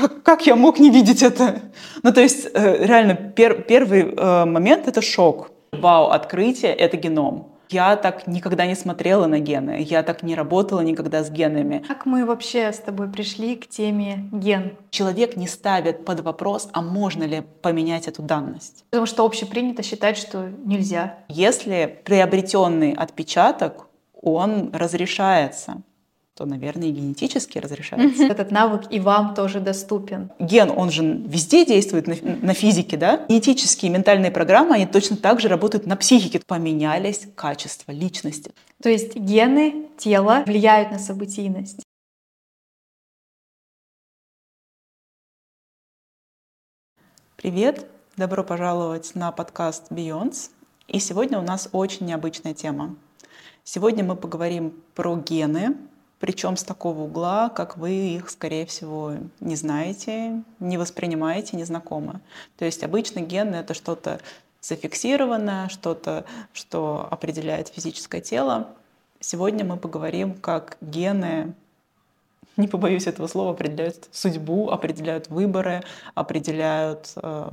как, как я мог не видеть это? Ну, то есть, э, реально, пер, первый э, момент — это шок. Вау, открытие — это геном. Я так никогда не смотрела на гены, я так не работала никогда с генами. Как мы вообще с тобой пришли к теме ген? Человек не ставит под вопрос, а можно ли поменять эту данность. Потому что общепринято считать, что нельзя. Если приобретенный отпечаток, он разрешается то, наверное, и генетически разрешается. Этот навык и вам тоже доступен. Ген, он же везде действует на, на физике, да? Генетические ментальные программы, они точно так же работают на психике. Поменялись качества личности. То есть гены тела влияют на событийность. Привет! Добро пожаловать на подкаст Beyonds. И сегодня у нас очень необычная тема. Сегодня мы поговорим про гены, причем с такого угла, как вы их, скорее всего, не знаете, не воспринимаете, не знакомы. То есть обычно гены — это что-то зафиксированное, что-то, что определяет физическое тело. Сегодня мы поговорим, как гены, не побоюсь этого слова, определяют судьбу, определяют выборы, определяют э,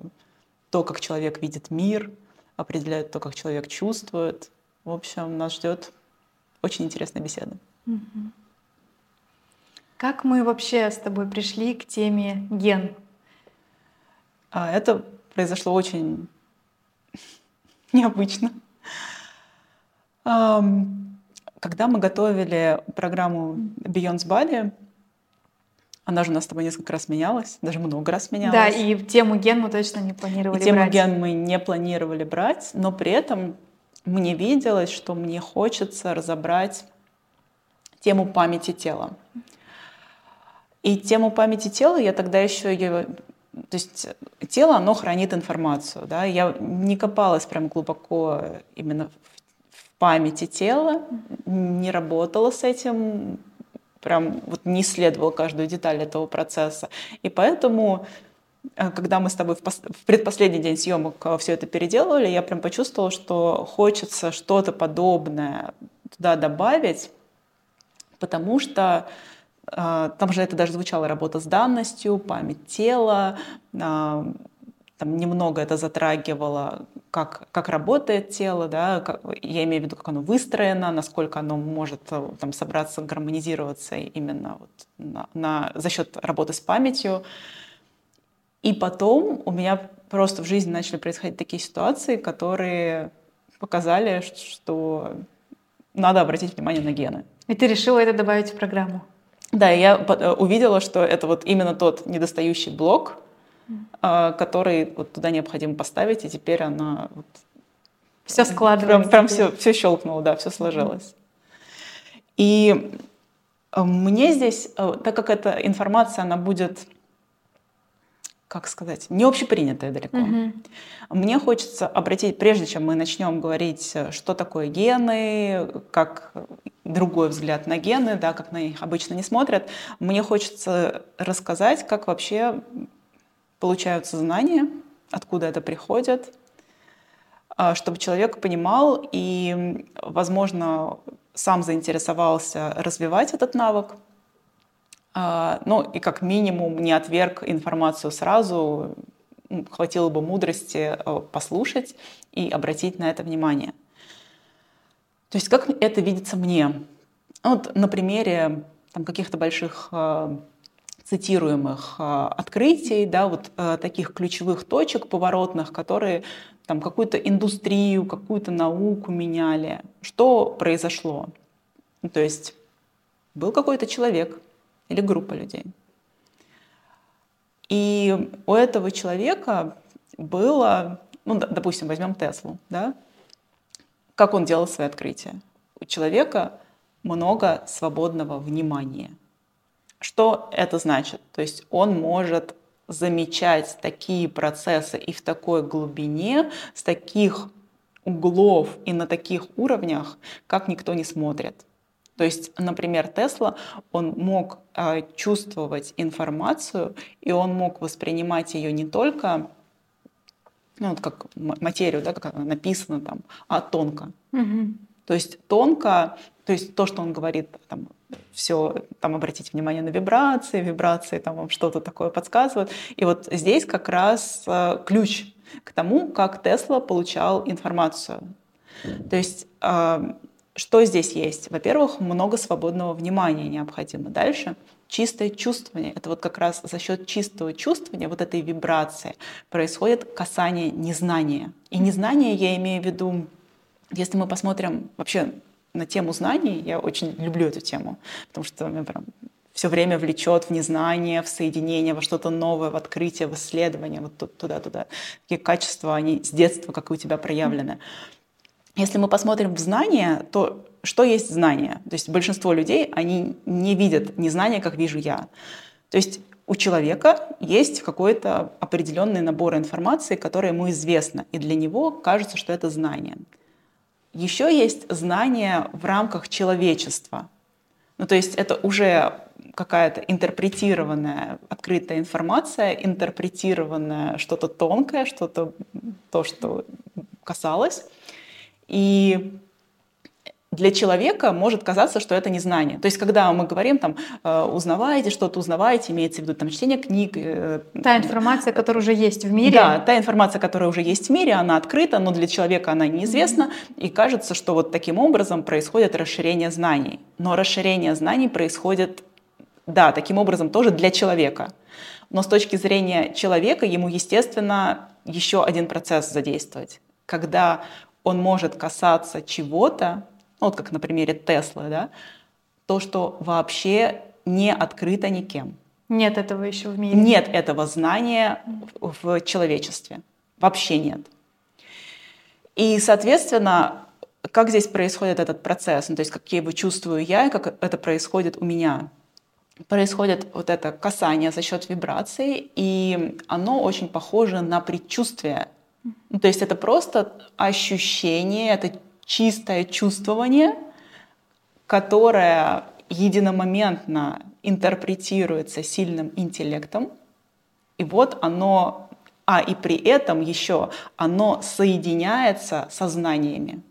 то, как человек видит мир, определяют то, как человек чувствует. В общем, нас ждет очень интересная беседа. Mm-hmm. Как мы вообще с тобой пришли к теме ген? А, это произошло очень необычно. Когда мы готовили программу Beyond Body, она же у нас с тобой несколько раз менялась, даже много раз менялась. Да, и тему ген мы точно не планировали и тему брать. ген мы не планировали брать, но при этом мне виделось, что мне хочется разобрать тему памяти тела. И тему памяти тела я тогда еще ее то есть тело, оно хранит информацию. Да? Я не копалась прям глубоко именно в памяти тела, не работала с этим, прям вот не исследовала каждую деталь этого процесса. И поэтому, э, когда мы с тобой в, пос- в предпоследний день съемок э, все это переделывали, я прям почувствовала, что хочется что-то подобное туда добавить, потому что там же это даже звучало работа с данностью, память тела, а, там немного это затрагивало, как, как работает тело, да, как, я имею в виду, как оно выстроено, насколько оно может э, там, собраться, гармонизироваться именно вот на, на, за счет работы с памятью. И потом у меня просто в жизни начали происходить такие ситуации, которые показали, что надо обратить внимание на гены. И ты решила это добавить в программу? Да, я э, увидела, что это вот именно тот недостающий блок, mm. который вот туда необходимо поставить, и теперь она вот все складывается. Прям, прям все, все щелкнуло, да, все сложилось. И э, мне здесь, так как эта информация, она будет как сказать, не общепринятое далеко. Угу. Мне хочется обратить, прежде чем мы начнем говорить, что такое гены, как другой взгляд на гены, да, как на них обычно не смотрят, мне хочется рассказать, как вообще получаются знания, откуда это приходит, а, чтобы человек понимал и, возможно, сам заинтересовался развивать этот навык, а, ну и как минимум не отверг информацию сразу, хватило бы мудрости э, послушать и обратить на это внимание. То есть как это видится мне? Вот на примере там, каких-то больших э, цитируемых э, открытий, да, вот таких ключевых точек поворотных, которые там какую-то индустрию, какую-то науку меняли. Что произошло? То есть был какой-то человек, или группа людей. И у этого человека было, ну, допустим, возьмем Теслу, да, как он делал свои открытия. У человека много свободного внимания. Что это значит? То есть он может замечать такие процессы и в такой глубине, с таких углов и на таких уровнях, как никто не смотрит. То есть, например, Тесла, он мог э, чувствовать информацию, и он мог воспринимать ее не только ну, вот как материю, да, как она написана там, а тонко. Угу. То есть тонко, то есть то, что он говорит, там, все, там, обратите внимание на вибрации, вибрации там вам что-то такое подсказывают. И вот здесь как раз э, ключ к тому, как Тесла получал информацию. То есть э, что здесь есть? Во-первых, много свободного внимания необходимо. Дальше чистое чувствование. Это вот как раз за счет чистого чувствования, вот этой вибрации, происходит касание незнания. И незнание я имею в виду, если мы посмотрим вообще на тему знаний, я очень люблю эту тему, потому что меня прям все время влечет в незнание, в соединение, во что-то новое, в открытие, в исследование, вот туда-туда. Такие качества, они с детства, как и у тебя, проявлены. Если мы посмотрим в знание, то что есть знание? То есть большинство людей, они не видят незнание, как вижу я. То есть у человека есть какой-то определенный набор информации, которая ему известна, и для него кажется, что это знание. Еще есть знание в рамках человечества. Ну, то есть это уже какая-то интерпретированная, открытая информация, интерпретированное что-то тонкое, что-то то, что касалось. И для человека может казаться, что это незнание. То есть, когда мы говорим, там, э, узнаваете что-то, узнаваете, имеется в виду там, чтение книг. Э, та информация, которая уже есть в мире. Да, та информация, которая уже есть в мире, она открыта, но для человека она неизвестна, mm-hmm. и кажется, что вот таким образом происходит расширение знаний. Но расширение знаний происходит, да, таким образом тоже для человека. Но с точки зрения человека ему, естественно, еще один процесс задействовать. Когда он может касаться чего-то, ну, вот как на примере Теслы, да, то, что вообще не открыто никем. Нет этого еще в мире. Нет этого знания в человечестве. Вообще нет. И, соответственно, как здесь происходит этот процесс, ну, то есть какие его чувствую я и как это происходит у меня. Происходит вот это касание за счет вибраций, и оно очень похоже на предчувствие. Ну, то есть это просто ощущение, это чистое чувствование, которое единомоментно интерпретируется сильным интеллектом, и вот оно, а и при этом еще оно соединяется со знаниями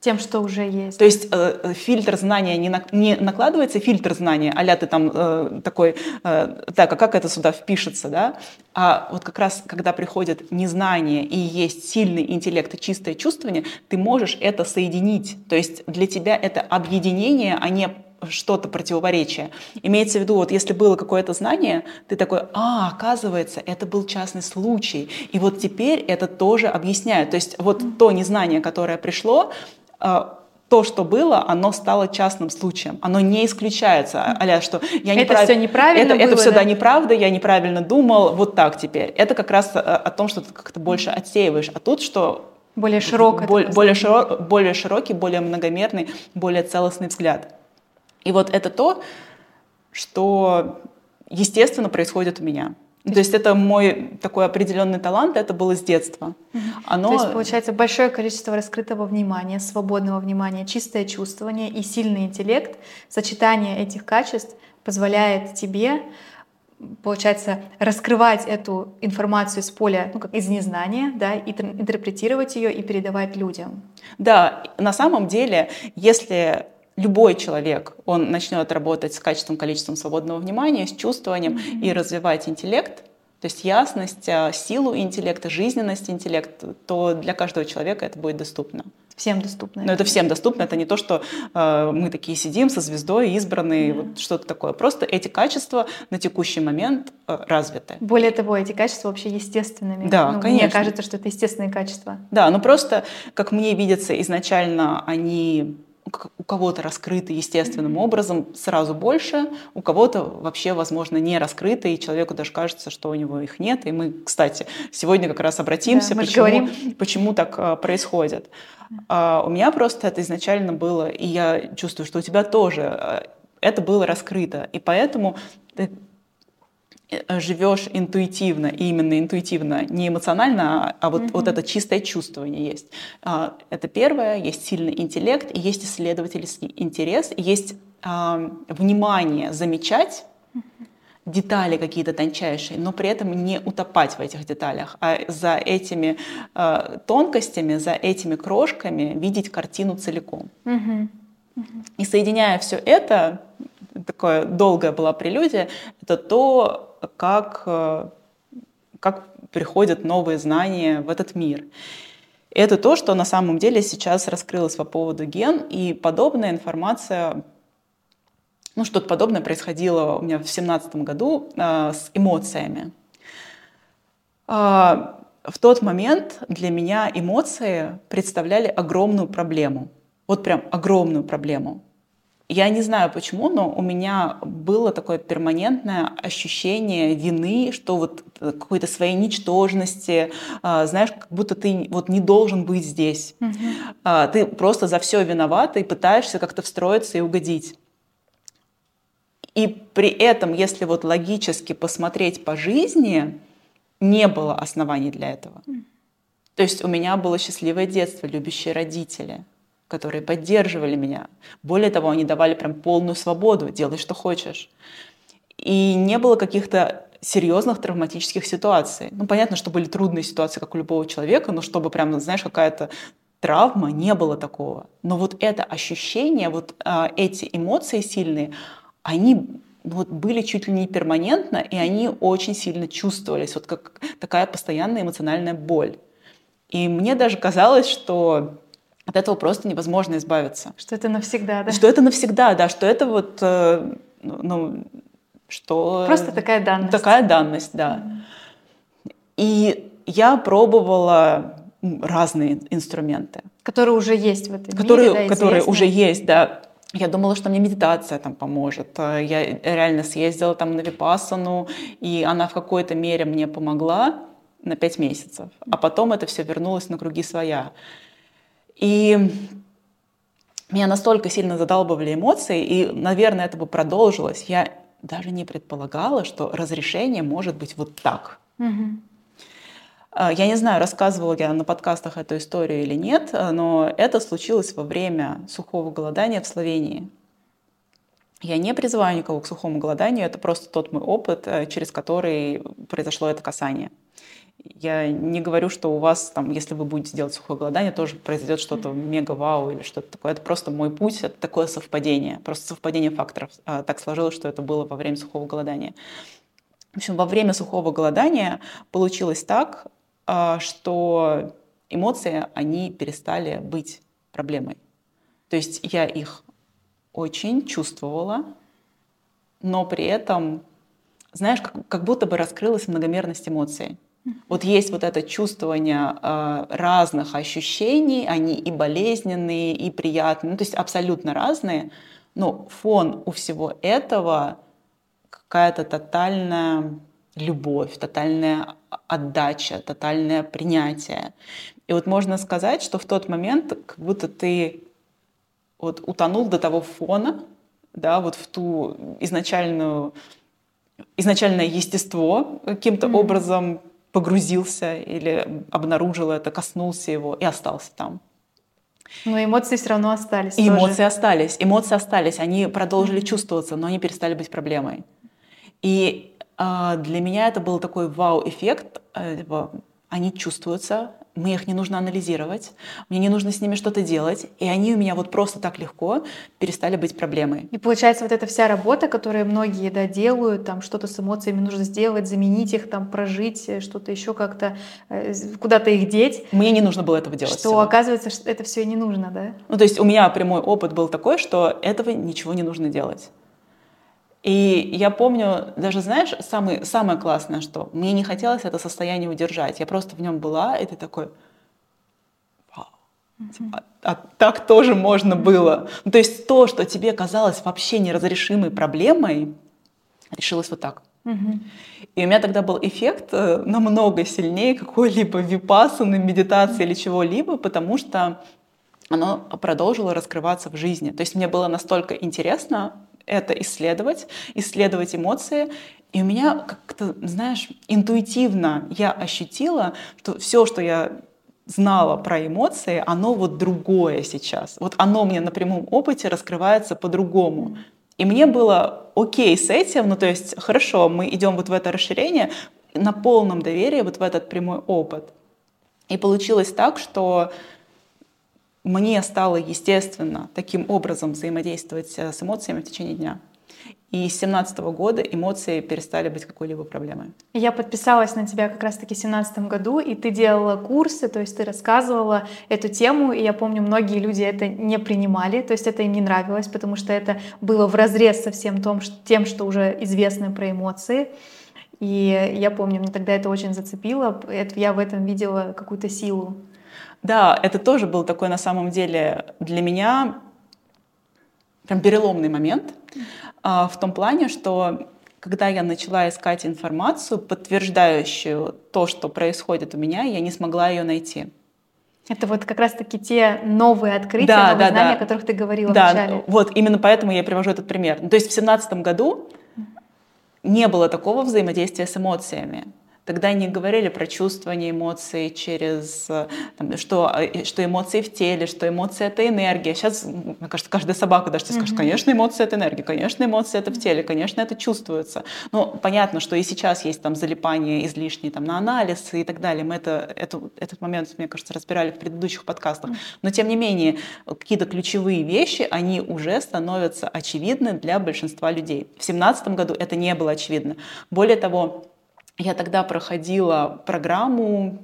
тем, что уже есть. То есть э, э, фильтр знания не, на, не накладывается фильтр знания, а ты там э, такой, э, так, а как это сюда впишется, да? А вот как раз, когда приходит незнание и есть сильный интеллект и чистое чувствование, ты можешь это соединить. То есть для тебя это объединение, а не что-то противоречие. Имеется в виду, вот если было какое-то знание, ты такой, а, оказывается, это был частный случай. И вот теперь это тоже объясняют. То есть вот то незнание, которое пришло, то, что было, оно стало частным случаем. Оно не исключается. Аля, что я это неправ... все неправильно это, было, это все, да? да, неправда, я неправильно думал, вот так теперь. Это как раз э, о том, что ты как-то больше отсеиваешь. А тут что... Более широкий. Более, более, широк, более широкий, более многомерный, более целостный взгляд. И вот это то, что, естественно, происходит у меня. То есть это мой такой определенный талант, это было с детства. Оно... То есть получается большое количество раскрытого внимания, свободного внимания, чистое чувствование и сильный интеллект. Сочетание этих качеств позволяет тебе получается, раскрывать эту информацию с поля, ну, как из незнания, да, и интерпретировать ее и передавать людям. Да, на самом деле, если любой человек, он начнет работать с качеством, количеством свободного внимания, с чувствованием mm-hmm. и развивать интеллект, то есть ясность, а, силу интеллекта, жизненность интеллекта, то для каждого человека это будет доступно. Всем доступно. Но это всем доступно. Это не то, что э, мы такие сидим со звездой, избранные, mm-hmm. вот что-то такое. Просто эти качества на текущий момент э, развиты. Более того, эти качества вообще естественными. Да, ну, конечно. Мне кажется, что это естественные качества. Да, но просто, как мне видится, изначально они у кого-то раскрыты естественным образом сразу больше, у кого-то вообще, возможно, не раскрыты, и человеку даже кажется, что у него их нет. И мы, кстати, сегодня как раз обратимся, да, почему, почему так а, происходит. А, у меня просто это изначально было, и я чувствую, что у тебя тоже а, это было раскрыто. И поэтому Э, живешь интуитивно, и именно интуитивно, не эмоционально, а вот, mm-hmm. вот это чистое чувствование есть. А, это первое, есть сильный интеллект, и есть исследовательский интерес, и есть а, внимание замечать, mm-hmm. детали какие-то тончайшие, но при этом не утопать в этих деталях, а за этими э, тонкостями, за этими крошками видеть картину целиком. Мгм. И соединяя все это, такое долгая была прелюдия, это то, как, э, как приходят новые знания в этот мир. Это то, что на самом деле сейчас раскрылось по поводу ген, и подобная информация, ну что-то подобное происходило у меня в семнадцатом году э, с эмоциями. А, в тот момент для меня эмоции представляли огромную проблему. Вот прям огромную проблему. Я не знаю почему, но у меня было такое перманентное ощущение вины, что вот какой-то своей ничтожности, а, знаешь, как будто ты вот не должен быть здесь. А, Ты просто за все виноват и пытаешься как-то встроиться и угодить. И при этом, если вот логически посмотреть по жизни, не было оснований для этого. То есть у меня было счастливое детство, любящие родители, которые поддерживали меня. Более того, они давали прям полную свободу, делай, что хочешь. И не было каких-то серьезных травматических ситуаций. Ну, понятно, что были трудные ситуации, как у любого человека, но чтобы прям, знаешь, какая-то травма, не было такого. Но вот это ощущение, вот а, эти эмоции сильные, они вот были чуть ли не перманентно, и они очень сильно чувствовались, вот как такая постоянная эмоциональная боль. И мне даже казалось, что от этого просто невозможно избавиться. Что это навсегда, да? Что это навсегда, да, что это вот, э, ну, что... Просто такая данность. Такая данность, да. И я пробовала разные инструменты. Которые уже есть в этом которые, мире, да, Которые уже есть, да. Я думала, что мне медитация там поможет. Э, Я реально съездила там на Випассану, и она в какой-то мере мне помогла на пять месяцев. А потом это все вернулось на круги своя. И меня настолько сильно задалбывали эмоции, и, наверное, это бы продолжилось. Я даже не предполагала, что разрешение может быть вот так. А, Я не знаю, рассказывала я на подкастах эту историю или нет, а, но это случилось во время сухого голодания в Словении. Я не призываю никого к сухому голоданию, это просто тот мой опыт, э, через который произошло это касание. Я не говорю, что у вас, там, если вы будете делать сухое голодание, тоже произойдет что-то мега-вау или что-то такое. Это просто мой путь, это такое совпадение, просто совпадение факторов. А, Так сложилось, что это было во время сухого голодания. В общем, во время сухого голодания получилось так, а, что эмоции, они перестали быть проблемой. То есть я их очень чувствовала, но при этом, знаешь, как, как будто бы раскрылась многомерность эмоций. Вот есть вот это чувствование э, разных ощущений, они и болезненные, и приятные, ну, то есть абсолютно разные, но фон у всего этого какая-то тотальная любовь, тотальная отдача, тотальное принятие. И вот можно сказать, что в тот момент как будто ты вот утонул до того фона, да, вот в ту изначальную, изначальное естество каким-то Мгм. образом погрузился или обнаружил это, коснулся его и остался там. Но эмоции все равно остались. И тоже. эмоции остались, эмоции остались, они продолжили чувствоваться, но они перестали быть проблемой. И а, для меня это был такой вау-эффект. э, типа, Они чувствуются, мне их не нужно анализировать, мне не нужно с ними что-то делать, и они у меня вот просто так легко перестали быть проблемой. И получается, вот эта вся работа, которую многие да, делают, там что-то с эмоциями нужно сделать, заменить их, там прожить, э, что-то еще как-то, э, куда-то их деть, Мне не нужно было этого делать. что всего. оказывается, что это все и не нужно, да? Ну, то есть у меня прямой опыт был такой, что этого ничего не нужно делать. И я помню, даже знаешь, самый, самое классное, что мне не хотелось это состояние удержать. Я просто в нем была, и ты такой, типа, а, а так тоже можно было. Ну, то есть то, что тебе казалось вообще неразрешимой проблемой, решилось вот так. И у меня тогда был эффект э, намного сильнее какой-либо випассаны, медитации или чего-либо, потому что оно продолжило раскрываться в жизни. То есть мне было настолько интересно это исследовать, исследовать эмоции. И у меня как-то, знаешь, интуитивно я ощутила, что все, что я знала про эмоции, оно вот другое сейчас. Вот оно мне на прямом опыте раскрывается по-другому. И мне было окей с этим, ну то есть хорошо, мы идем вот в это расширение на полном доверии, вот в этот прямой опыт. И получилось так, что мне стало естественно таким образом взаимодействовать э, с эмоциями в течение дня. И с 2017 года эмоции перестали быть какой-либо проблемой. Я подписалась на тебя как раз-таки в 2017 году, и ты делала курсы, то есть ты рассказывала эту тему, и я помню, многие люди это не принимали, то есть это им не нравилось, потому что это было в разрез со всем том, тем, что уже известно про эмоции. И я помню, мне тогда это очень зацепило, я в этом видела какую-то силу. Да, это тоже был такой на самом деле для меня прям переломный момент а, в том плане, что когда я начала искать информацию, подтверждающую то, что происходит у меня, я не смогла ее найти. Это вот как раз-таки те новые открытия, да, новые да, знания, да. о которых ты говорила да, вначале. Вот именно поэтому я привожу этот пример. То есть в семнадцатом году не было такого взаимодействия с эмоциями. Тогда не говорили про чувствование эмоций через, там, что, что эмоции в теле, что эмоции — это энергия. Сейчас, мне кажется, каждая собака даже тебе скажет, конечно, эмоции — это энергия, конечно, эмоции — это в теле, конечно, это чувствуется. Но понятно, что и сейчас есть там залипание излишнее там, на анализ и так далее. Мы это, это, этот момент, мне кажется, разбирали в предыдущих подкастах. Но, тем не менее, какие-то ключевые вещи, они уже становятся очевидны для большинства людей. В 2017 году это не было очевидно. Более того, я тогда проходила программу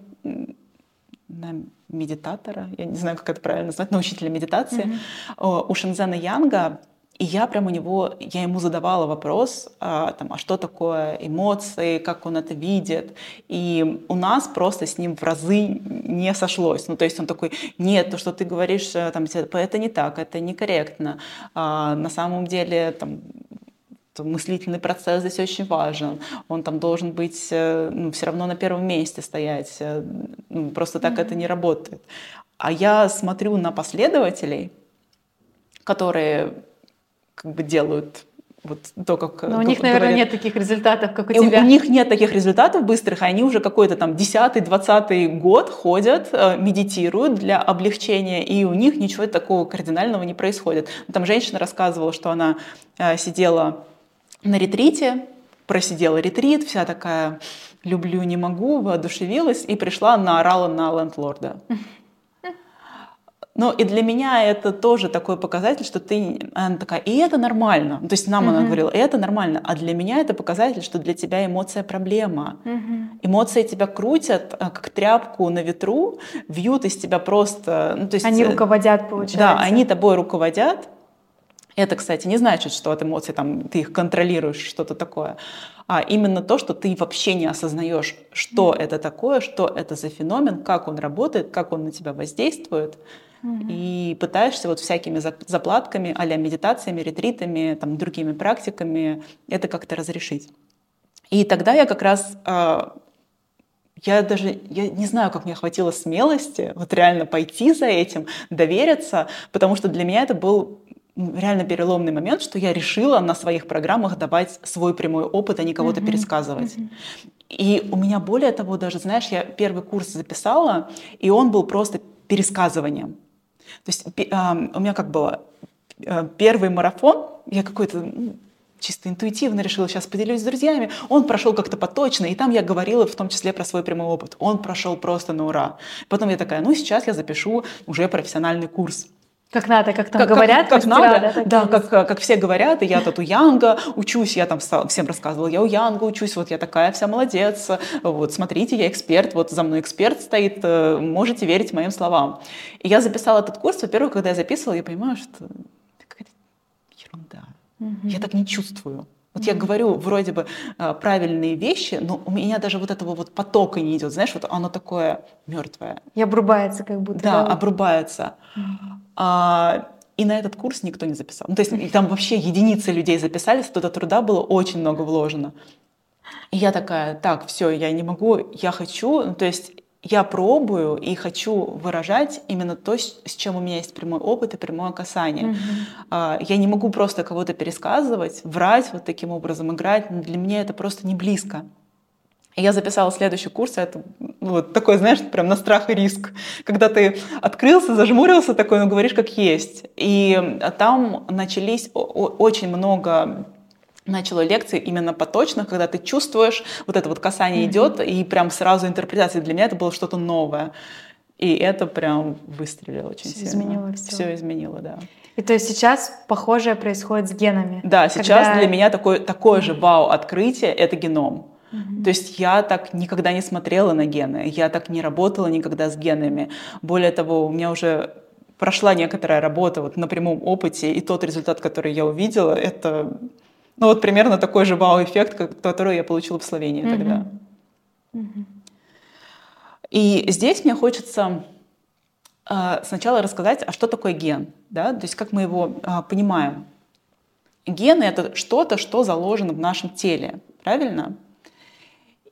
на медитатора, я не знаю, как это правильно назвать, на учителя медитации mm-hmm. у Шензена Янга. И я прям у него, я ему задавала вопрос, а, там, а что такое эмоции, как он это видит. И у нас просто с ним в разы не сошлось. Ну, то есть он такой, нет, то, что ты говоришь, э, там, это не так, это некорректно. А, на самом деле, там, мыслительный процесс здесь очень важен. Он там должен быть э, ну, все равно на первом месте стоять. Э, ну, просто так mm-hmm. это не работает. А я смотрю на последователей, которые как бы делают вот то, как... Но у них, наверное, говорят. нет таких результатов, как у и тебя. У них нет таких результатов быстрых, и они уже какой-то там 10-20 год ходят, э, медитируют для облегчения, и у них ничего такого кардинального не происходит. Там женщина рассказывала, что она сидела на ретрите, просидела ретрит, вся такая «люблю, не могу», воодушевилась и пришла, наорала на лендлорда. Ну и для меня это тоже такой показатель, что ты, она такая, и это нормально. То есть нам uh-huh. она говорила, и это нормально. А для меня это показатель, что для тебя эмоция проблема. Uh-huh. Эмоции тебя крутят, э, как тряпку на ветру, вьют из тебя просто... Ну, то есть, они руководят, получается. Да, они тобой руководят. Это, кстати, не значит, что от эмоций там, ты их контролируешь, что-то такое, а именно то, что ты вообще не осознаешь, что mm-hmm. это такое, что это за феномен, как он работает, как он на тебя воздействует, mm-hmm. и пытаешься вот всякими заплатками, а медитациями, ретритами, там, другими практиками это как-то разрешить. И тогда я как раз а, я даже я не знаю, как мне хватило смелости вот реально пойти за этим, довериться, потому что для меня это был реально переломный момент, что я решила на своих программах давать свой прямой опыт, а не кого-то mm-hmm. пересказывать. Mm-hmm. И у меня более того даже, знаешь, я первый курс записала, и он был просто пересказыванием. То есть э, у меня как было э, первый марафон, я какой-то чисто интуитивно решила, сейчас поделюсь с друзьями. Он прошел как-то поточно, и там я говорила в том числе про свой прямой опыт. Он прошел просто на ура. Потом я такая, ну сейчас я запишу уже профессиональный курс. Как надо, как там как, говорят, как, как надо, да, да как, как все говорят, и я тут у Янга учусь, я там всем рассказывала, я у Янга учусь, вот я такая вся молодец, вот смотрите, я эксперт, вот за мной эксперт стоит, э, можете верить моим словам. И я записала этот курс, во-первых, когда я записывала, я понимаю, что это какая-то ерунда, угу. я так не чувствую. Вот mm-hmm. я говорю вроде бы э, правильные вещи, но у меня даже вот этого вот потока не идет, знаешь, вот оно такое мертвое. И обрубается как будто. Да, да? обрубается. Mm-hmm. А, и на этот курс никто не записал. Ну, то есть там вообще единицы людей записались, туда труда было очень много вложено. И я такая, так, все, я не могу, я хочу, ну, то есть я пробую и хочу выражать именно то, с чем у меня есть прямой опыт и прямое касание. Mm-hmm. Я не могу просто кого-то пересказывать, врать вот таким образом, играть. Для меня это просто не близко. Я записала следующий курс, это Вот такой, знаешь, прям на страх и риск. Когда ты открылся, зажмурился такой, но говоришь как есть. И там начались очень много начала лекции именно поточно, когда ты чувствуешь, вот это вот касание mm-hmm. идет, и прям сразу интерпретация. Для меня это было что-то новое. И это прям выстрелило очень все сильно. Изменило все. Все изменило, да. И то есть сейчас похожее происходит с генами. Да, сейчас когда... для меня такое, такое же вау-открытие — это геном. То есть я так никогда не смотрела на гены, я так не работала никогда с генами. Более того, у меня уже прошла некоторая работа вот на прямом опыте, и тот результат, который я увидела, это ну вот примерно такой же вау-эффект, который я получила в Словении mm-hmm. тогда. Mm-hmm. И здесь мне хочется э, сначала рассказать, а что такое ген, да, то есть как мы его э, понимаем. Гены — это что-то, что заложено в нашем теле, правильно?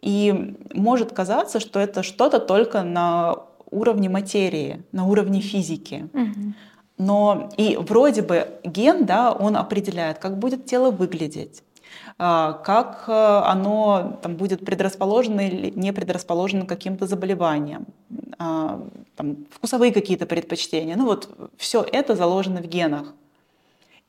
И может казаться, что это что-то только на уровне материи, на уровне физики. Угу. Но и вроде бы ген, да, он определяет, как будет тело выглядеть, а, как э, оно там, будет предрасположено или не предрасположено к каким-то заболеваниям, а, там, вкусовые какие-то предпочтения. Ну вот все это заложено в генах.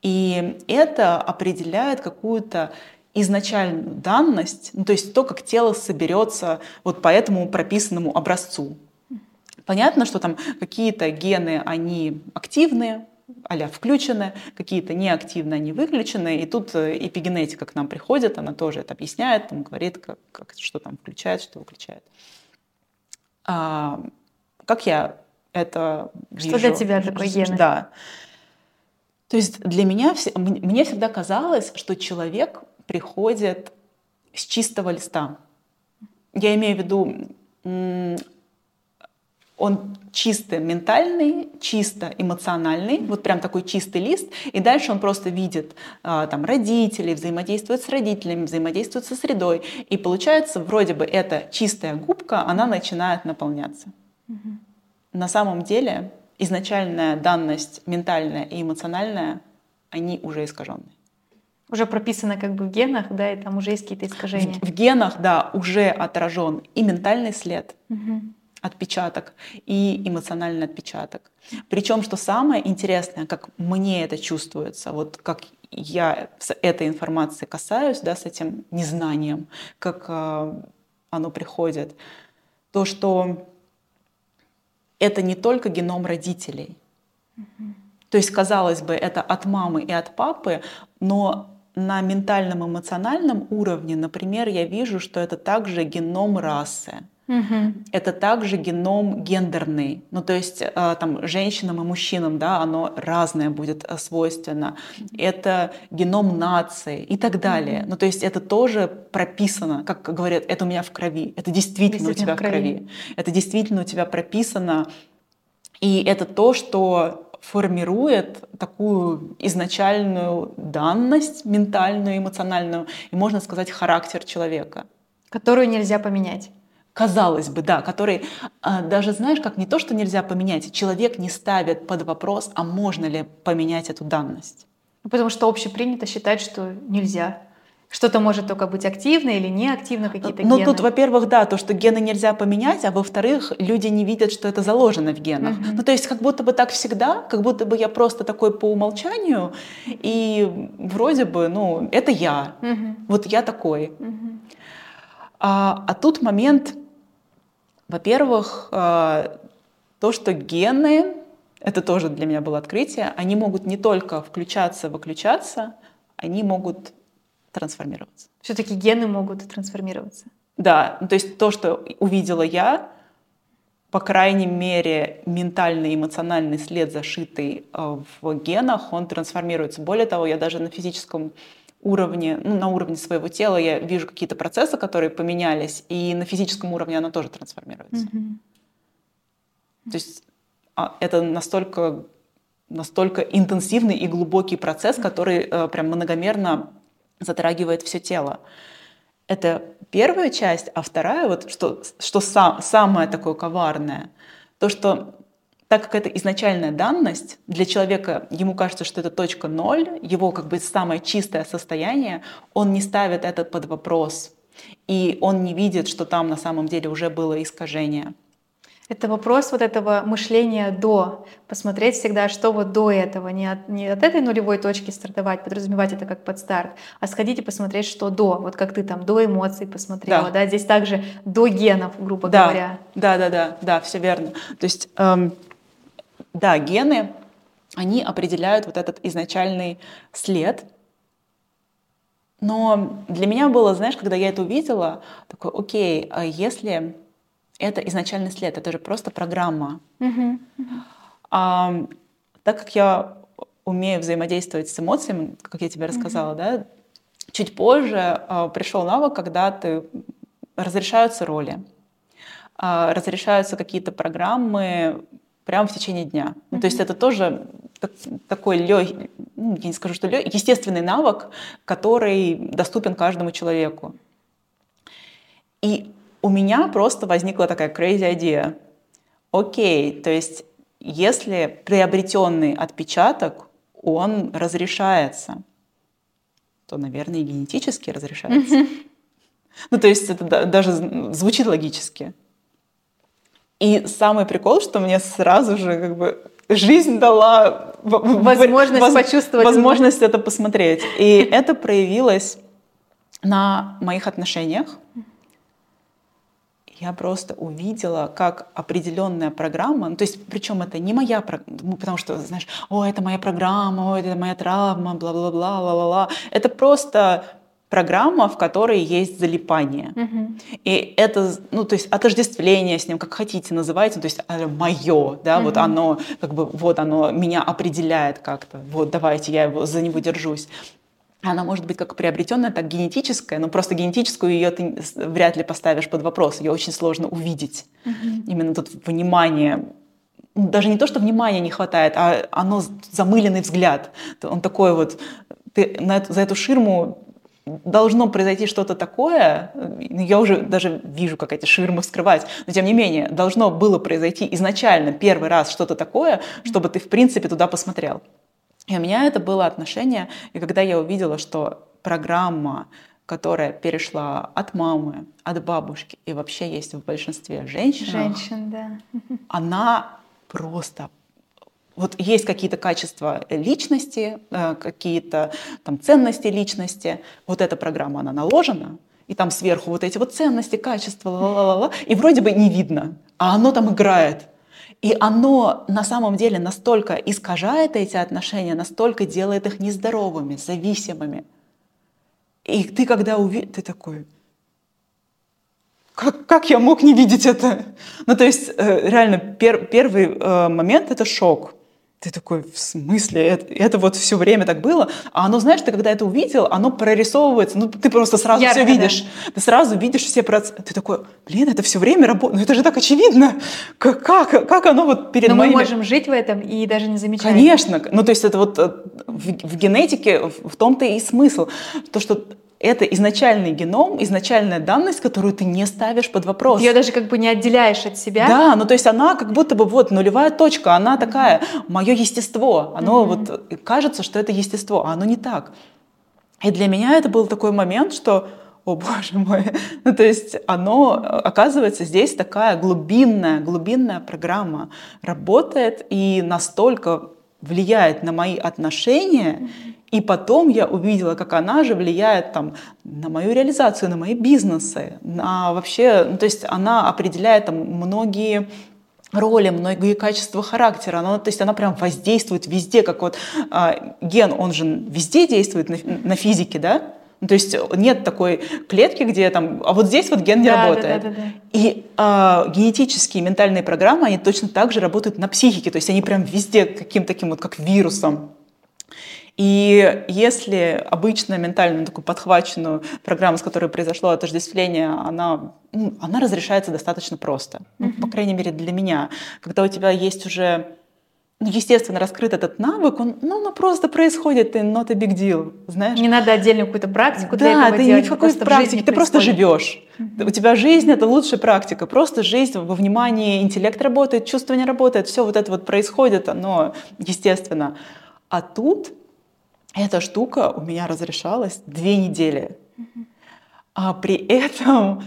И это определяет какую-то изначальную данность, ну, то есть то, как тело соберется вот по этому прописанному образцу. Понятно, что там какие-то гены, они активные, а включены, какие-то неактивные, они выключены. И тут э, эпигенетика к нам приходит, она тоже это объясняет, там, говорит, как, как, что там включает, что выключает. А, как я это вижу? Что для тебя такое гены? Да. То есть для меня, мне всегда казалось, что человек приходит с чистого листа. Я имею в виду, он чисто ментальный, чисто эмоциональный, вот прям такой чистый лист, и дальше он просто видит а, там родителей, взаимодействует с родителями, взаимодействует со средой, и получается вроде бы эта чистая губка, она начинает наполняться. Угу. На самом деле изначальная данность ментальная и эмоциональная, они уже искаженные уже прописано как бы в генах, да, и там уже есть какие-то искажения. В, в генах, да, уже отражен и ментальный след, угу. отпечаток, и эмоциональный отпечаток. Причем, что самое интересное, как мне это чувствуется, вот как я с этой информацией касаюсь, да, с этим незнанием, как э, оно приходит, то, что это не только геном родителей. Угу. То есть, казалось бы, это от мамы и от папы, но на ментальном эмоциональном уровне, например, я вижу, что это также геном расы. Угу. Это также геном гендерный, ну то есть э, там женщинам и мужчинам, да, оно разное будет э, свойственно. Это геном нации и так далее. Угу. Ну то есть это тоже прописано, как говорят, это у меня в крови, это действительно, действительно у тебя в крови. в крови, это действительно у тебя прописано, и это то, что формирует такую изначальную данность ментальную, эмоциональную, и можно сказать характер человека. Которую нельзя поменять. Казалось бы, да, который а, даже, знаешь, как не то, что нельзя поменять, человек не ставит под вопрос, а можно ли поменять эту данность. Потому что общепринято считать, что нельзя. Что-то может только быть активно или неактивно, какие-то ну, гены. Ну, тут, во-первых, да, то, что гены нельзя поменять, а во-вторых, люди не видят, что это заложено в генах. Uh-huh. Ну, то есть, как будто бы так всегда, как будто бы я просто такой по умолчанию, и вроде бы, ну, это я. Uh-huh. Вот я такой. Uh-huh. А, а тут момент, во-первых, а, то, что гены, это тоже для меня было открытие, они могут не только включаться, выключаться, они могут трансформироваться. Все-таки гены могут трансформироваться. Да, то есть то, что увидела я, по крайней мере, ментальный, эмоциональный след, зашитый э, в генах, он трансформируется. Более того, я даже на физическом уровне, ну, на уровне своего тела я вижу какие-то процессы, которые поменялись, и на физическом уровне она тоже трансформируется. Mm-hmm. То есть а, это настолько, настолько интенсивный и глубокий процесс, который э, прям многомерно затрагивает все тело. Это первая часть, а вторая, вот что, что сам, самое такое коварное, то, что так как это изначальная данность, для человека ему кажется, что это точка ноль, его как бы самое чистое состояние, он не ставит это под вопрос. И он не видит, что там на самом деле уже было искажение. Это вопрос вот этого мышления до. Посмотреть всегда, что вот до этого. Не от, не от этой нулевой точки стартовать, подразумевать это как подстарт, а сходить и посмотреть, что до. Вот как ты там до эмоций посмотрела. Да. Да? Здесь также до генов, грубо да. говоря. Да, да, да, да, все верно. То есть, эм, да, гены, они определяют вот этот изначальный след, но для меня было, знаешь, когда я это увидела, такой, окей, а если это изначальный след, это же просто программа. А, так как я умею взаимодействовать с эмоциями, как я тебе рассказала, да, чуть позже а, пришел навык, когда ты разрешаются роли, а, разрешаются какие-то программы прямо в течение дня. Ну, то есть это тоже так, такой легкий, ну, я не скажу, что легкий, естественный навык, который доступен каждому человеку. И у меня просто возникла такая crazy idea. Окей, то есть если приобретенный отпечаток, он разрешается, то, наверное, и генетически разрешается. Ну, то есть это даже звучит логически. И самый прикол, что мне сразу же как бы жизнь дала возможность воз, почувствовать возможность это посмотреть. И это проявилось на моих отношениях я просто увидела, как определенная программа, ну, то есть причем это не моя программа, ну, потому что, знаешь, о, это моя программа, о, это моя травма, бла-бла-бла, ла-ла-ла. Это просто программа, в которой есть залипание. Угу. И это, ну, то есть отождествление с ним, как хотите называйте, то есть мое, да, угу. вот оно, как бы, вот оно меня определяет как-то, вот давайте я его за него держусь она может быть как приобретенная, так генетическая, но просто генетическую ее ты вряд ли поставишь под вопрос, ее очень сложно увидеть. Mm-hmm. Именно тут внимание, даже не то, что внимания не хватает, а оно замыленный взгляд. Он такой вот, ты на эту, за эту ширму должно произойти что-то такое, я уже даже вижу, как эти ширмы вскрывать, но тем не менее, должно было произойти изначально первый раз что-то такое, чтобы ты в принципе туда посмотрел. И у меня это было отношение, и когда я увидела, что программа, которая перешла от мамы, от бабушки и вообще есть в большинстве женщин, женщин, да, она просто вот есть какие-то качества личности, э, какие-то там ценности личности. Вот эта программа, она наложена, и там сверху вот эти вот ценности, качества, ла-ла-ла, и вроде бы не видно, а оно там играет. И оно на самом деле настолько искажает эти отношения, настолько делает их нездоровыми, зависимыми. И ты когда увидишь, ты такой, как, как я мог не видеть это? Ну, то есть, э, реально, пер, первый э, момент — это шок. Ты такой, в смысле? Это, это вот все время так было? А оно, знаешь, ты когда это увидел, оно прорисовывается, ну ты просто сразу Ярко, все видишь. Да. Ты сразу видишь все процессы. Ты такой, блин, это все время работает. Ну это же так очевидно. Как, как, как оно вот перед Но моими... мы можем жить в этом и даже не замечать. Конечно. Ну то есть это вот э, в, в генетике, в том-то и смысл. То, что это изначальный геном, изначальная данность, которую ты не ставишь под вопрос. Ты ее даже как бы не отделяешь от себя. Да, ну то есть она как будто бы вот нулевая точка, она такая, мое естество, оно mm-hmm. вот кажется, что это естество, а оно не так. И для меня это был такой момент, что о боже мой, ну то есть оно, оказывается, здесь такая глубинная, глубинная программа работает и настолько влияет на мои отношения, mm-hmm и потом я увидела, как она же влияет там, на мою реализацию, на мои бизнесы, на вообще, ну, то есть она определяет там, многие роли, многие качества характера. Она, то есть она прям воздействует везде, как вот э, ген, он же везде действует на, на физике, да? Ну, то есть нет такой клетки, где там, а вот здесь вот ген не да, работает. Да, да, да, да. И э, генетические ментальные программы, они точно так же работают на психике, то есть они прям везде каким таким вот как вирусом и если обычно ментально такую подхваченную программу, с которой произошло отождествление, она, ну, она разрешается достаточно просто. Ну, по крайней мере, для меня. Когда у тебя есть уже ну, естественно, раскрыт этот навык, он, ну, ну, просто происходит, и not a big deal, знаешь. Не надо отдельную какую-то практику да, ты делать. никакой практики, ты просто живешь. Mm-hmm. У тебя жизнь — это лучшая практика, просто жизнь во внимании, интеллект работает, чувство не работает, все вот это вот происходит, оно естественно. А тут эта штука у меня разрешалась две недели. А при этом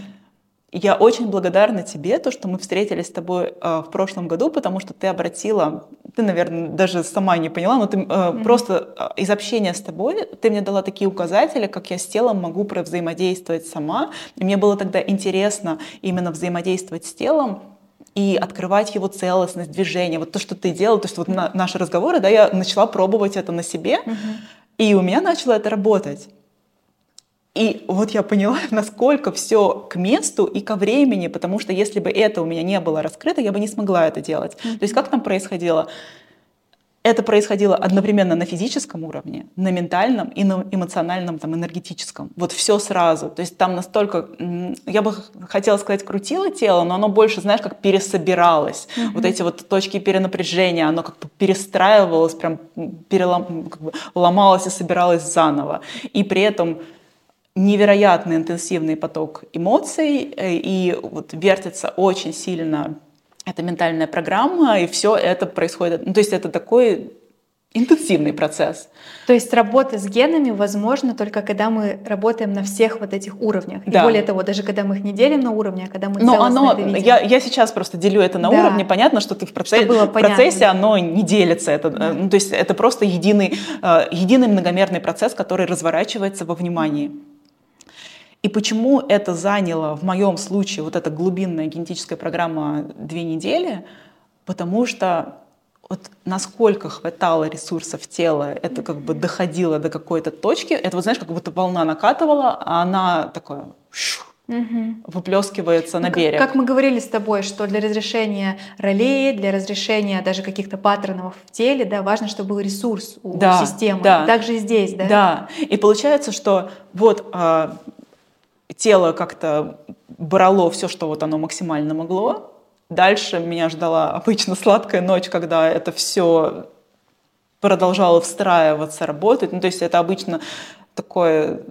я очень благодарна тебе, то, что мы встретились с тобой э, в прошлом году, потому что ты обратила, ты, наверное, даже сама не поняла, но ты э, mm-hmm. просто э, из общения с тобой ты мне дала такие указатели, как я с телом могу взаимодействовать сама. И мне было тогда интересно именно взаимодействовать с телом, и открывать его целостность, движение. Вот то, что ты делал, то есть вот на, наши разговоры, да, я начала пробовать это на себе, угу. и у меня начало это работать. И вот я поняла, насколько все к месту и ко времени, потому что если бы это у меня не было раскрыто, я бы не смогла это делать. Mm-hmm. То есть как там происходило? Это происходило одновременно на физическом уровне, на ментальном и на эмоциональном, там, энергетическом. Вот все сразу. То есть там настолько, я бы хотела сказать, крутило тело, но оно больше, знаешь, как пересобиралось. Mm-hmm. Вот эти вот точки перенапряжения, оно как бы перестраивалось, прям перелом, как бы ломалось и собиралось заново. И при этом невероятно интенсивный поток эмоций, э, и вот вертится очень сильно эта ментальная программа, и все это происходит, ну, то есть это такой интенсивный процесс. То есть работа с генами возможно только когда мы работаем на всех вот этих уровнях. Да. И более того, даже когда мы их не делим на уровни, а когда мы Но оно, это видим. Я, я сейчас просто делю это на да. уровне. Понятно, что ты в, процессе, в процессе оно не делится. Это, да. ну, то есть это просто единый, э, единый многомерный процесс, который разворачивается во внимании. И почему это заняло в моем случае, вот эта глубинная генетическая программа две недели? Потому что вот насколько хватало ресурсов тела, это как бы доходило до какой-то точки, это вот знаешь, как будто волна накатывала, а она такая угу. выплескивается на берег. Как, как мы говорили с тобой, что для разрешения ролей, для разрешения даже каких-то паттернов в теле, да, важно, чтобы был ресурс у да, системы. Да. Также и здесь, да. Да. И получается, что вот а, тело как-то брало все, что вот оно максимально могло. Дальше меня ждала обычно сладкая ночь, когда это все продолжало встраиваться, работать. Ну, то есть это обычно такое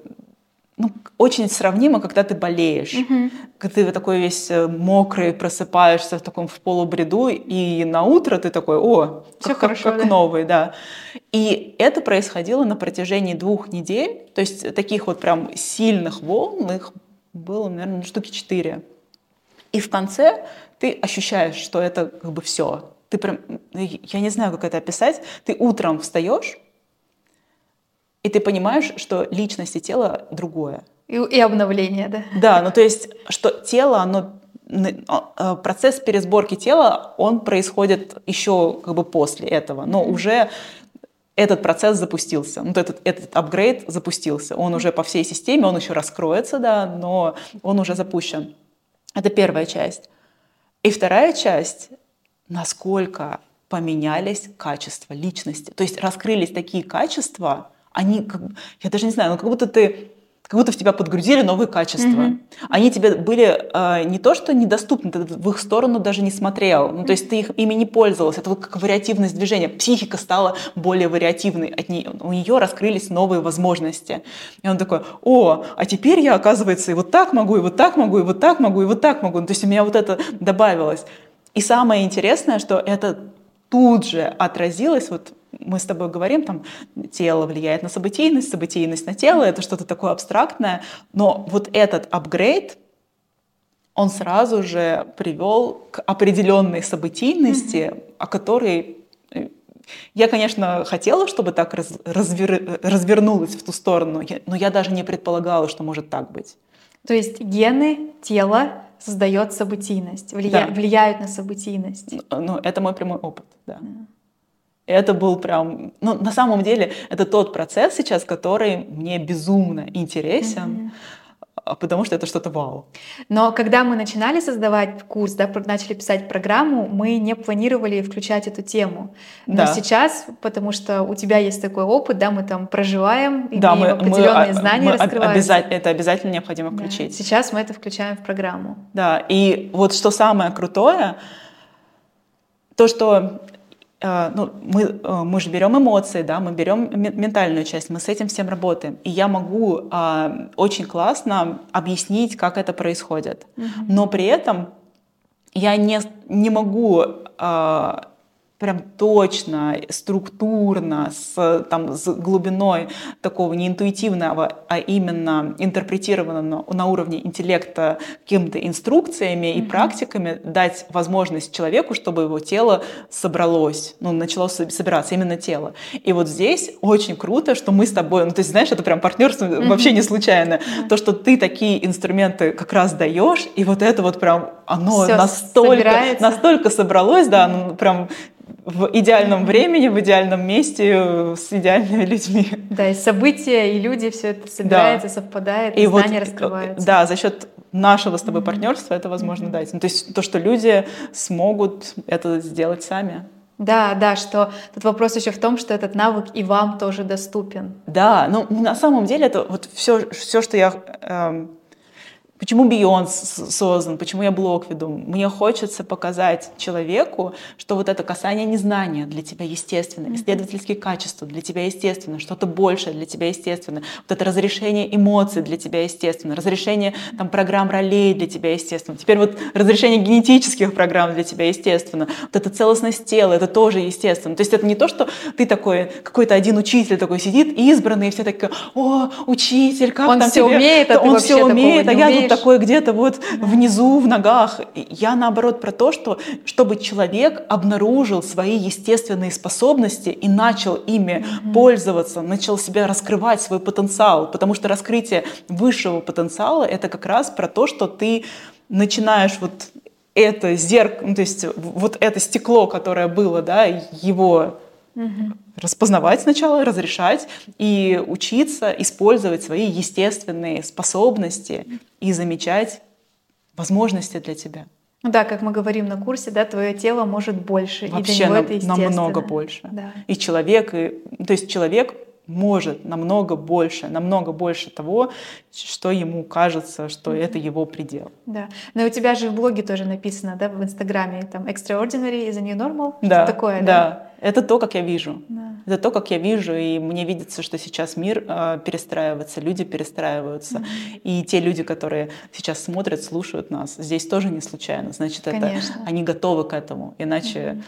ну, очень сравнимо, когда ты болеешь. Mm-hmm. Когда ты такой весь э, мокрый, просыпаешься в таком в полубреду, и на утро ты такой, о, Все как, хорошо, как, как да? новый, да. И это происходило на протяжении двух недель. То есть таких вот прям сильных волн, их было, наверное, штуки четыре. И в конце ты ощущаешь, что это как бы все. Ты прям, я не знаю, как это описать. Ты утром встаешь, и ты понимаешь, что личность и тело другое. И, и обновление, да? Да, ну то есть, что тело, оно а, процесс пересборки тела, он происходит еще как бы после этого, но уже этот процесс запустился, ну, этот, этот апгрейд запустился. Он уже по всей системе, он еще раскроется, да, но он уже запущен. Это первая часть. И вторая часть, насколько поменялись качества личности. То есть раскрылись такие качества, они, как, я даже не знаю, ну как будто ты как будто в тебя подгрузили новые качества. Mm-hmm. Они тебе были э, не то, что недоступны, ты в их сторону даже не смотрел. Ну, то есть ты их, ими не пользовался. Это вот как вариативность движения. Психика стала более вариативной. От нее, у нее раскрылись новые возможности. И он такой, о, а теперь я, оказывается, и вот так могу, и вот так могу, и вот так могу, и вот так могу. Ну, то есть у меня вот это добавилось. И самое интересное, что это тут же отразилось вот мы с тобой говорим, там, тело влияет на событийность, событийность на тело, это что-то такое абстрактное, но вот этот апгрейд, он сразу же привел к определенной событийности, mm-hmm. о которой э, я, конечно, хотела, чтобы так раз, развер, развернулось в ту сторону, но я даже не предполагала, что может так быть. То есть гены тела создает событийность, влия... да. влияют на событийность. Ну, это мой прямой опыт, да. Mm. Это был прям, ну, на самом деле, это тот процесс сейчас, который мне безумно интересен. Mm-hmm. потому что это что-то вау. Но когда мы начинали создавать курс, да, начали писать программу, мы не планировали включать эту тему. Но да. сейчас, потому что у тебя есть такой опыт, да, мы там проживаем, да, имеем мы, определенные мы, знания, мы раскрываем. Обязательно, это обязательно необходимо включить. Да. Сейчас мы это включаем в программу. Да, и вот что самое крутое, то, что а, ну, мы, а, мы же берем эмоции, да, мы берем ментальную часть, мы с этим всем работаем. И я могу а, очень классно объяснить, как это происходит. Mm-hmm. Но при этом я не, не могу а, прям точно, структурно, с, там, с глубиной такого не интуитивного, а именно интерпретированного на уровне интеллекта какими-то инструкциями и mm-hmm. практиками дать возможность человеку, чтобы его тело собралось, ну, начало собираться, именно тело. И вот здесь очень круто, что мы с тобой, ну, то есть, знаешь, это прям партнерство mm-hmm. вообще не случайно. Mm-hmm. То, что ты такие инструменты как раз даешь, и вот это вот прям, оно Всё настолько, настолько собралось, да, ну, прям в идеальном времени, в идеальном месте, э, с идеальными людьми. Да, и события, и люди, все это собирается, да. совпадает, и, и знания вот, раскрываются. Да, за счет нашего с тобой mm-hmm. партнерства это возможно mm-hmm. дать. Ну, то есть то, что люди смогут это сделать сами. Да, да, что тут вопрос еще в том, что этот навык и вам тоже доступен. Да, ну на самом деле это вот все, все что я эм, Почему Beyond создан, почему я блог веду? Мне хочется показать человеку, что вот это касание незнания для тебя естественно, исследовательские качества для тебя естественно, что-то большее для тебя естественно, вот это разрешение эмоций для тебя естественно, разрешение там, программ ролей для тебя естественно, теперь вот разрешение генетических программ для тебя естественно, вот эта целостность тела, это тоже естественно. То есть это не то, что ты такой, какой-то один учитель такой сидит, избранный, и все такие, о, учитель, как он там все тебе? умеет, а он все умеет, а я тут такое где-то вот внизу, в ногах. Я наоборот про то, что чтобы человек обнаружил свои естественные способности и начал ими mm-hmm. пользоваться, начал себя раскрывать, свой потенциал. Потому что раскрытие высшего потенциала — это как раз про то, что ты начинаешь вот это зеркало, ну, то есть вот это стекло, которое было, да, его угу. распознавать сначала, разрешать и учиться использовать свои естественные способности и замечать возможности для тебя. Ну да, как мы говорим на курсе, да, твое тело может больше, Вообще и для него это намного больше. Да. И человек, и, то есть человек может намного больше, намного больше того, что ему кажется, что mm-hmm. это его предел. Да. Но у тебя же в блоге тоже написано, да, в Инстаграме, там, extraordinary is a new normal, да, что такое, да? Да, это то, как я вижу. Да. Это то, как я вижу, и мне видится, что сейчас мир э, перестраивается, люди перестраиваются. Mm-hmm. И те люди, которые сейчас смотрят, слушают нас, здесь тоже не случайно. Значит, Конечно. это они готовы к этому. Иначе mm-hmm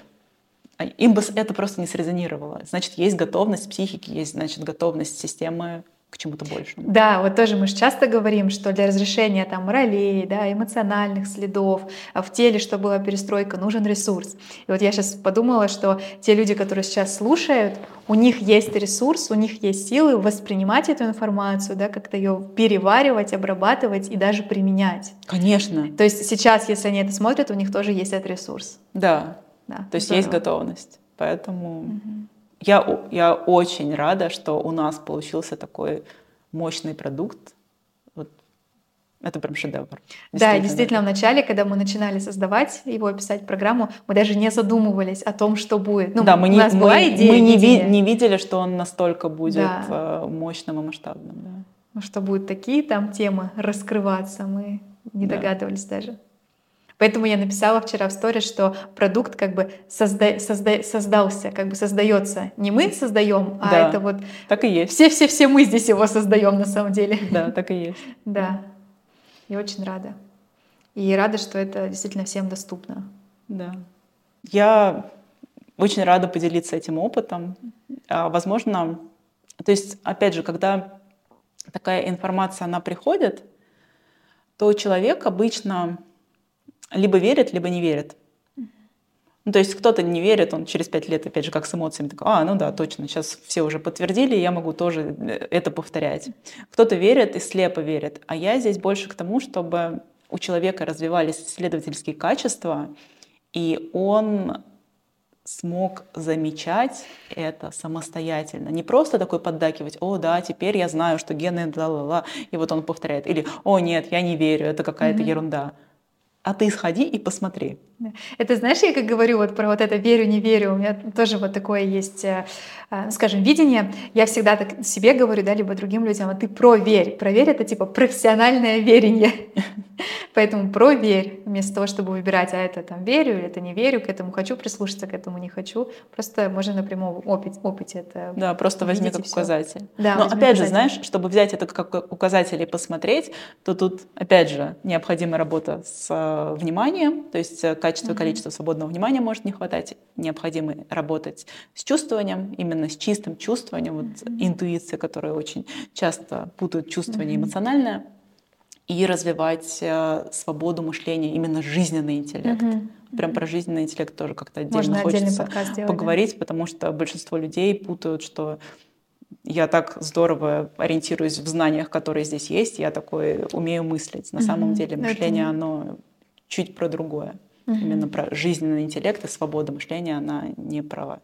им бы это просто не срезонировало. Значит, есть готовность психики, есть, значит, готовность системы к чему-то большему. Да, вот тоже мы же часто говорим, что для разрешения там ролей, да, эмоциональных следов а в теле, чтобы была перестройка, нужен ресурс. И вот я сейчас подумала, что те люди, которые сейчас слушают, у них есть ресурс, у них есть силы воспринимать эту информацию, да, как-то ее переваривать, обрабатывать и даже применять. Конечно. То есть сейчас, если они это смотрят, у них тоже есть этот ресурс. Да, да, То есть здорово. есть готовность. Поэтому угу. Я, я очень рада, что у нас получился такой мощный продукт. Вот это прям шедевр. Действительно. Да, действительно, в начале, когда мы начинали создавать его, писать программу, мы даже не задумывались о том, что будет. Ну, да, мы, у нас не, была мы, идея, мы не, ви, не видели, что он настолько будет да. Э, мощным и масштабным. Да. Ну, что будут такие там темы раскрываться, мы не да. догадывались даже. Поэтому я написала вчера в сторис, что продукт как бы созда... Созда... создался, как бы создается. Не мы создаем, а да, это вот... Так и есть. Все-все-все мы здесь его создаем на самом деле. Да, так и есть. Да. Я очень рада. И рада, что это действительно всем доступно. Да. Я очень рада поделиться этим опытом. А, возможно, то есть, опять же, когда такая информация, она приходит, то человек обычно либо верит, либо не верит. Ну, то есть кто-то не верит, он через пять лет, опять же, как с эмоциями, такой, а, ну да, точно, сейчас все уже подтвердили, я могу тоже э, это повторять. Кто-то верит и слепо верит, а я здесь больше к тому, чтобы у человека развивались исследовательские качества, и он смог замечать это самостоятельно. Не просто такой поддакивать, о, да, теперь я знаю, что гены ла-ла-ла, и вот он повторяет. Или, о, нет, я не верю, это какая-то mm-hmm. ерунда а ты сходи и посмотри. Это знаешь, я как говорю вот про вот это верю, не верю, у меня тоже вот такое есть, э, э, скажем, видение. Я всегда так себе говорю, да, либо другим людям, а ты проверь. Проверь — это типа профессиональное верение. Поэтому проверь, вместо того, чтобы выбирать, а это там верю или это не верю, к этому хочу прислушаться, к этому не хочу. Просто можно напрямую опыт, опыте это Да, просто возьми как указатель. Да, Но опять же, знаешь, чтобы взять это как указатель и посмотреть, то тут, опять же, необходима работа с э, вниманием, то есть качество и Мгм. количество свободного внимания может не хватать. Необходимо работать с чувствованием, именно с чистым чувствованием, вот интуиция, которая очень часто путают чувствование Мгм. эмоциональное, и развивать э, свободу мышления, именно жизненный интеллект. Мгм. Прям про жизненный интеллект тоже как-то отдельно Можно хочется сделать. да. поговорить, потому что большинство людей путают, что я так здорово ориентируюсь в знаниях, которые здесь есть, я такой умею мыслить. На самом Мгм. деле Это мышление, оно чуть про другое. Мгм. Именно про жизненный интеллект и свобода мышления, она не про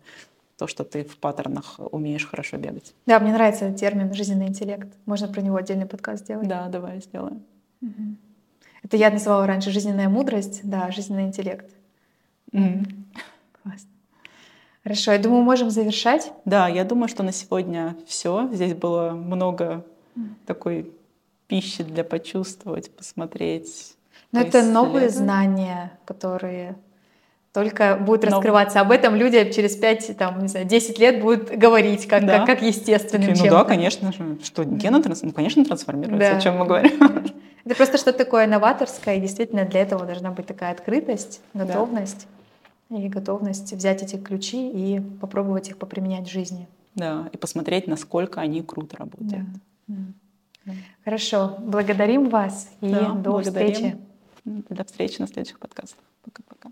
то, что ты в паттернах умеешь хорошо бегать. Да, мне нравится термин жизненный интеллект. Можно про него отдельный подкаст сделать. Да, давай сделаем. Мгм. Это я называла раньше жизненная мудрость, да, жизненный интеллект. Мгм. Классно. Хорошо, я думаю, можем завершать. Да, я думаю, что на сегодня все. Здесь было много Мгм. такой пищи для почувствовать, посмотреть. Но это новые знания, которые только будут Нов- раскрываться. Об этом люди через 5, там, не знаю, 10 лет будут говорить, как, Да. как, как естественным Такие, ну да, конечно же. Что, гены транс... Ну, конечно, трансформируются, Да. о чем мы говорим. Это просто что-то такое новаторское, и действительно для этого должна быть такая открытость, Да. готовность и готовность взять эти ключи и попробовать их поприменять в жизни. Да, и посмотреть, насколько они круто работают. М. Хорошо, благодарим вас и Да, до встречи. До встречи на следующих подкастах. Пока-пока.